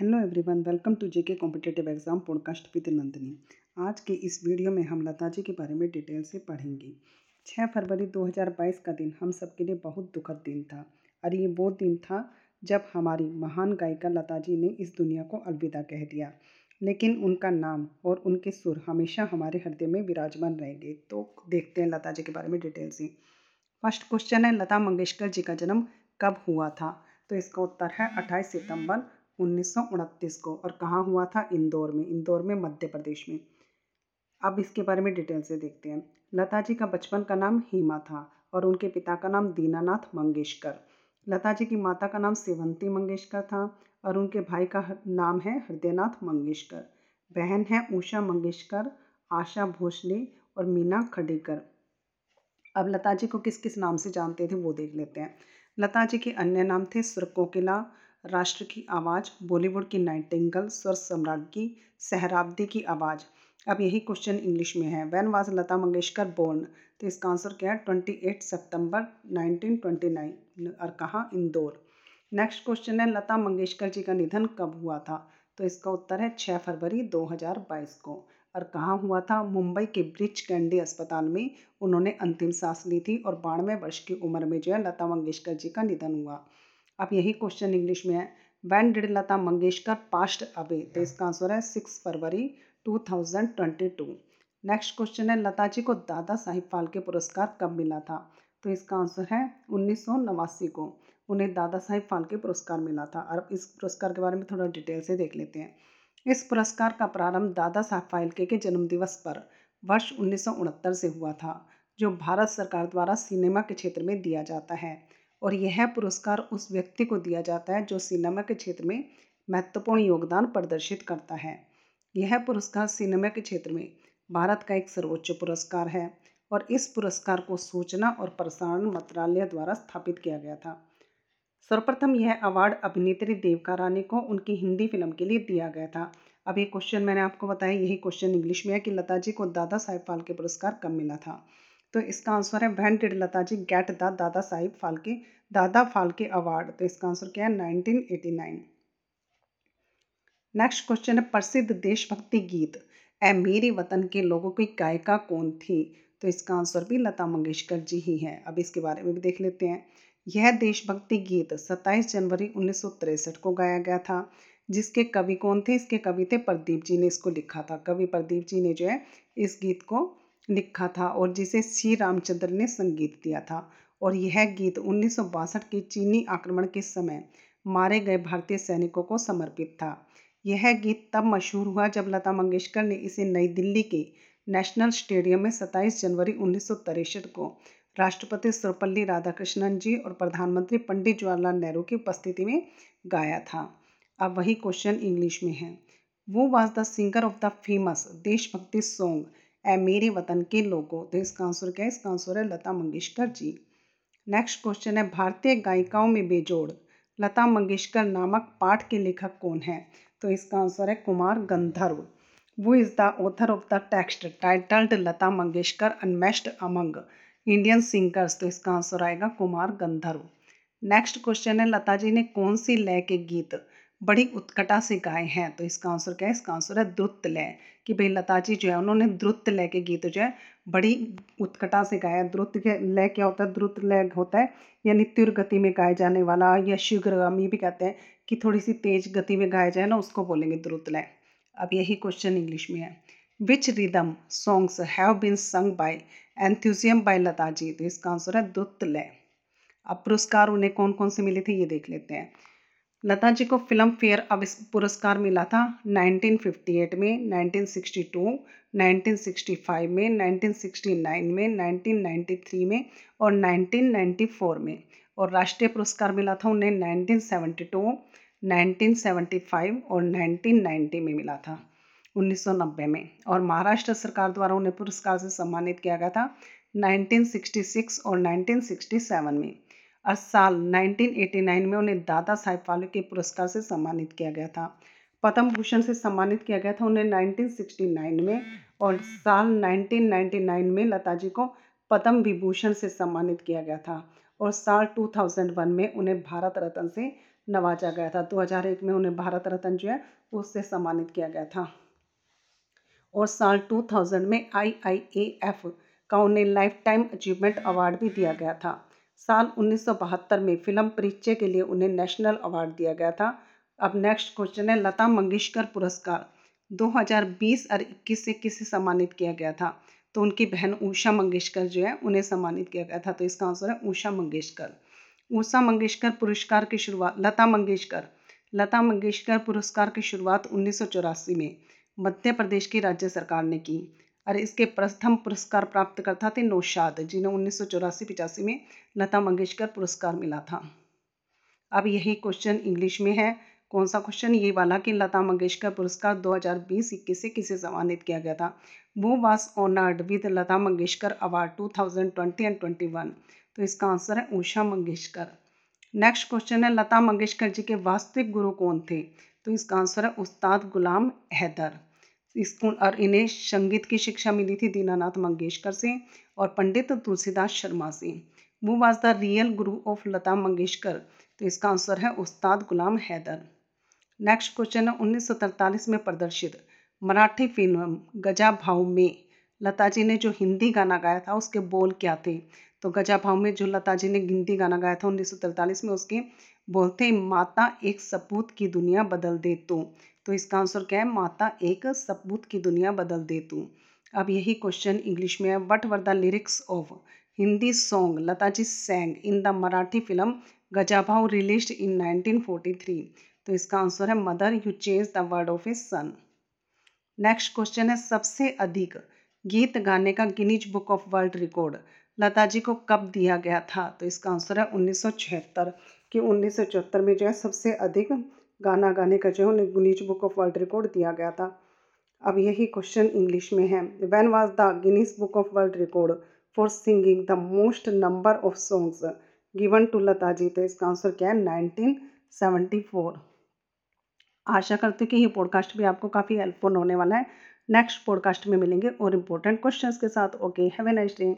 Hello everyone welcome to JK competitive exam podcast with Nandini आज के इस video में हम लता जी के बारे में डिटेल से पढ़ेंगे। 6 फरवरी 2022 का दिन हम सबके लिए बहुत दुखद दिन था। और ये वो दिन था जब हमारी महान गायिका लता जी ने इस दुनिया को अलविदा कह दिया। लेकिन उनका नाम और उनके सुर हमेशा हमारे हृदय में विराजमान रहेंगे। तो देखते हैं लता जी के बारे में डिटेल से। फ़र्स्ट क्वेश्चन है, लता मंगेशकर जी का जन्म कब हुआ था? तो इसका उत्तर है 28 सितंबर उन्नीस को और कहाँ हुआ था? इंदौर में इंदौर में मध्य प्रदेश में। अब इसके बारे में डिटेल से देखते हैं। लता जी का बचपन का नाम हेमा था और उनके पिता का नाम दीनानाथ मंगेशकर। लता जी की माता का नाम सेवंती मंगेशकर था और उनके भाई का नाम है हृदयनाथ मंगेशकर। बहन है उषा मंगेशकर, आशा भोसले और मीना खडेकर। अब लता जी को किस किस नाम से जानते थे वो देख लेते हैं। लता जी के अन्य नाम थे सुरकोकिला राष्ट्र की आवाज़, बॉलीवुड की नाइटिंगल स्वर सम्राज्ञी सहराब्दी की आवाज़। अब यही क्वेश्चन इंग्लिश में है। When was Lata Mangeshkar born तो इसका आंसर क्या है? Twenty eight September nineteen twenty nine और कहाँ? इंदौर। नेक्स्ट क्वेश्चन है लता मंगेशकर जी का निधन कब हुआ था? तो इसका उत्तर है छः फरवरी 2022 को। और कहाँ हुआ था? मुंबई के ब्रिज कैंडी अस्पताल में उन्होंने अंतिम सांस ली थी और बानवे वर्ष की उम्र में जो है लता मंगेशकर जी का निधन हुआ। अब यही क्वेश्चन इंग्लिश में है। When did Lata Mangeshkar passed away तो इसका आंसर है सिक्स फरवरी 2022 नेक्स्ट क्वेश्चन है लता जी को दादा साहिब फाल्के पुरस्कार कब मिला था? तो इसका आंसर है उन्नीस सौ नवासी को। उन्हें दादा साहिब फाल्के पुरस्कार मिला था। और इस पुरस्कार के बारे में थोड़ा डिटेल से देख लेते हैं। इस पुरस्कार का प्रारंभ दादा साहब फाल्के के जन्मदिवस पर वर्ष उन्नीस सौ उनहत्तर से हुआ था, जो भारत सरकार द्वारा सिनेमा के क्षेत्र में दिया जाता है। और यह पुरस्कार उस व्यक्ति को दिया जाता है जो सिनेमा के क्षेत्र में महत्वपूर्ण योगदान प्रदर्शित करता है। यह पुरस्कार सिनेमा के क्षेत्र में भारत का एक सर्वोच्च पुरस्कार है और इस पुरस्कार को सूचना और प्रसारण मंत्रालय द्वारा स्थापित किया गया था। सर्वप्रथम यह अवार्ड अभिनेत्री देवका रानी को उनकी हिंदी फ़िल्म के लिए दिया गया था। अब ये क्वेश्चन मैंने आपको बताया, यही क्वेश्चन इंग्लिश में है कि लता जी को दादा साहेब फाल्के पुरस्कार कब मिला था? तो इसका आंसर है when did Lata ji, get the Dadasaheb Phalke, दादा फाल्के अवार्ड। तो इसका आंसर क्या है? 1989 नेक्स्ट क्वेश्चन है, प्रसिद्ध देशभक्ति गीत ए मेरे वतन के लोगों की गायिका कौन थी? तो इसका आंसर भी लता मंगेशकर जी ही है। अब इसके बारे में भी देख लेते हैं। यह देशभक्ति गीत 27 जनवरी उन्नीस को गाया गया था। जिसके कवि कौन थे? इसके कवि थे प्रदीप जी ने इसको लिखा था। कवि प्रदीप जी ने जो है, इस गीत को लिखा था और जिसे श्री रामचंद्र ने संगीत दिया था। और यह गीत उन्नीस सौ बासठ के चीनी आक्रमण के समय मारे गए भारतीय सैनिकों को समर्पित था। यह गीत तब मशहूर हुआ जब लता मंगेशकर ने इसे नई दिल्ली के नेशनल स्टेडियम में 27 जनवरी उन्नीस को राष्ट्रपति सर्वपल्ली राधाकृष्णन जी और प्रधानमंत्री पंडित जवाहरलाल नेहरू की उपस्थिति में गाया था। अब वही क्वेश्चन इंग्लिश में है। वो was the singer of the famous deshbhakti song Ae Mere Watan Ke लोगों तो इसका आंसर क्या है इसका आंसर है लता मंगेशकर जी। नेक्स्ट क्वेश्चन है, भारतीय गायिकाओं में बेजोड़। लता मंगेशकर नामक पाठ के लेखक कौन है? तो इसका आंसर है कुमार गंधर्व। वो is the author of the text titled Lata Mangeshkar unmatched among Indian singers तो इसका आंसर आएगा कुमार गंधर्व। नेक्स्ट क्वेश्चन है, लता जी ने कौन सी लय के गीत बड़ी उत्कटा से गाए हैं। तो इसका आंसर क्या है? इसका आंसर है द्रुत लय। कि भाई लता जी जो है, उन्होंने द्रुत लय के गीत जो है, बड़ी उत्कटा से गाया द्रुत के लय क्या होता है? द्रुत लय होता है, यानी तीव्र गति में गाए जाने वाला या शीघ्रगामी भी कहते हैं कि थोड़ी सी तेज गति में गाया जाए ना, उसको बोलेंगे द्रुत लय। अब यही क्वेश्चन इंग्लिश में है। Which rhythm songs have been sung by enthusiasm by Lata ji तो इसका आंसर है द्रुत लय। अब पुरस्कार उन्हें कौन कौन से मिले थे, ये देख लेते हैं। लता जी को फ़िल्म फेयर अब पुरस्कार मिला था 1958 में 1962, 1965 में 1969 में 1993 में और 1994 में। और राष्ट्रीय पुरस्कार मिला था उन्हें 1972, 1975 और 1990 में मिला था 1990 में। और महाराष्ट्र सरकार द्वारा उन्हें पुरस्कार से सम्मानित किया गया था 1966 और 1967 में। साल 1989 में उन्हें दादा साहेब फाल्के पुरस्कार से सम्मानित किया गया था। पद्म भूषण से सम्मानित किया गया था उन्हें 1969 में और साल 1999 में लता जी को पद्म विभूषण से सम्मानित किया गया था और साल 2001 में उन्हें भारत रत्न से नवाजा गया था। 2001 में उन्हें भारत रत्न जो है, उससे सम्मानित किया गया था। और साल 2000 में आईआईएएफ का उन्हें लाइफ टाइम अचीवमेंट अवार्ड भी दिया गया था। साल उन्नीस सौ बहत्तर में फ़िल्म परिचय के लिए उन्हें नेशनल अवार्ड दिया गया था। अब नेक्स्ट क्वेश्चन है, लता मंगेशकर पुरस्कार। 2020 और 21 से किसे सम्मानित किया गया था? तो उनकी बहन उषा मंगेशकर जो है, उन्हें सम्मानित किया गया था। तो इसका आंसर है उषा मंगेशकर। उषा मंगेशकर पुरस्कार की शुरुआत, लता मंगेशकर। लता मंगेशकर पुरस्कार की शुरुआत उन्नीस सौ चौरासी में मध्य प्रदेश की राज्य सरकार ने की। और इसके प्रथम पुरस्कार प्राप्त करता थे नौशाद, जिन्हें उन्नीस सौ चौरासी पिचासी में लता मंगेशकर पुरस्कार मिला था। अब यही क्वेश्चन इंग्लिश में है। कौन सा क्वेश्चन ये वाला कि लता मंगेशकर पुरस्कार 2020-21 से किसे सम्मानित किया गया था? वो was honoured with Lata Mangeshkar award 2020 and 21 तो इसका आंसर है उषा मंगेशकर। नेक्स्ट क्वेश्चन है, लता मंगेशकर जी के वास्तविक गुरु कौन थे? तो इसका आंसर है उस्ताद गुलाम हैदर। इसको और इन्हें संगीत की शिक्षा मिली थी दीनानाथ मंगेशकर से और पंडित तुलसीदास शर्मा से। वो was the real guru of Lata Mangeshkar. तो इसका आंसर है उस्ताद गुलाम हैदर। नेक्स्ट क्वेश्चन है उन्नीस में प्रदर्शित मराठी फ़िल्म गजा भाव में लता जी ने जो हिंदी गाना गाया था उसके बोल क्या थे? तो गजा भाव में जो लता जी ने हिंदी गाना गाया था उन्नीस सौ तैंतालीस में उसके बोलते माता एक सपूत की दुनिया बदल दे तो। तो इसका आंसर क्या है? माता एक सपूत की दुनिया बदल दे तू। अब यही क्वेश्चन इंग्लिश में है। What were the lyrics of Hindi song Lata ji sang in the Marathi film Gajabhau released in 1943 तो इसका आंसर है, mother you change the word of a son next question है, सबसे अधिक गीत गाने का Guinness book of world record Lata ji को कब दिया गया था? तो इसका आंसर है उन्नीस सौ छिहत्तर कि उन्नीस सौ चौहत्तर में जो है सबसे अधिक गाना गाने का जो है उन्हें Guinness book of world record दिया गया था। अब यही क्वेश्चन इंग्लिश में है। When was the Guinness book of world record for singing the most number of songs given to Lata ji तो इसका आंसर क्या है? Nineteen seventy four. आशा करते कि ये पॉडकास्ट भी आपको काफ़ी हेल्पफुल होने वाला है। नेक्स्ट पॉडकास्ट में मिलेंगे और इम्पोर्टेंट क्वेश्चंस के साथ। Okay have nice day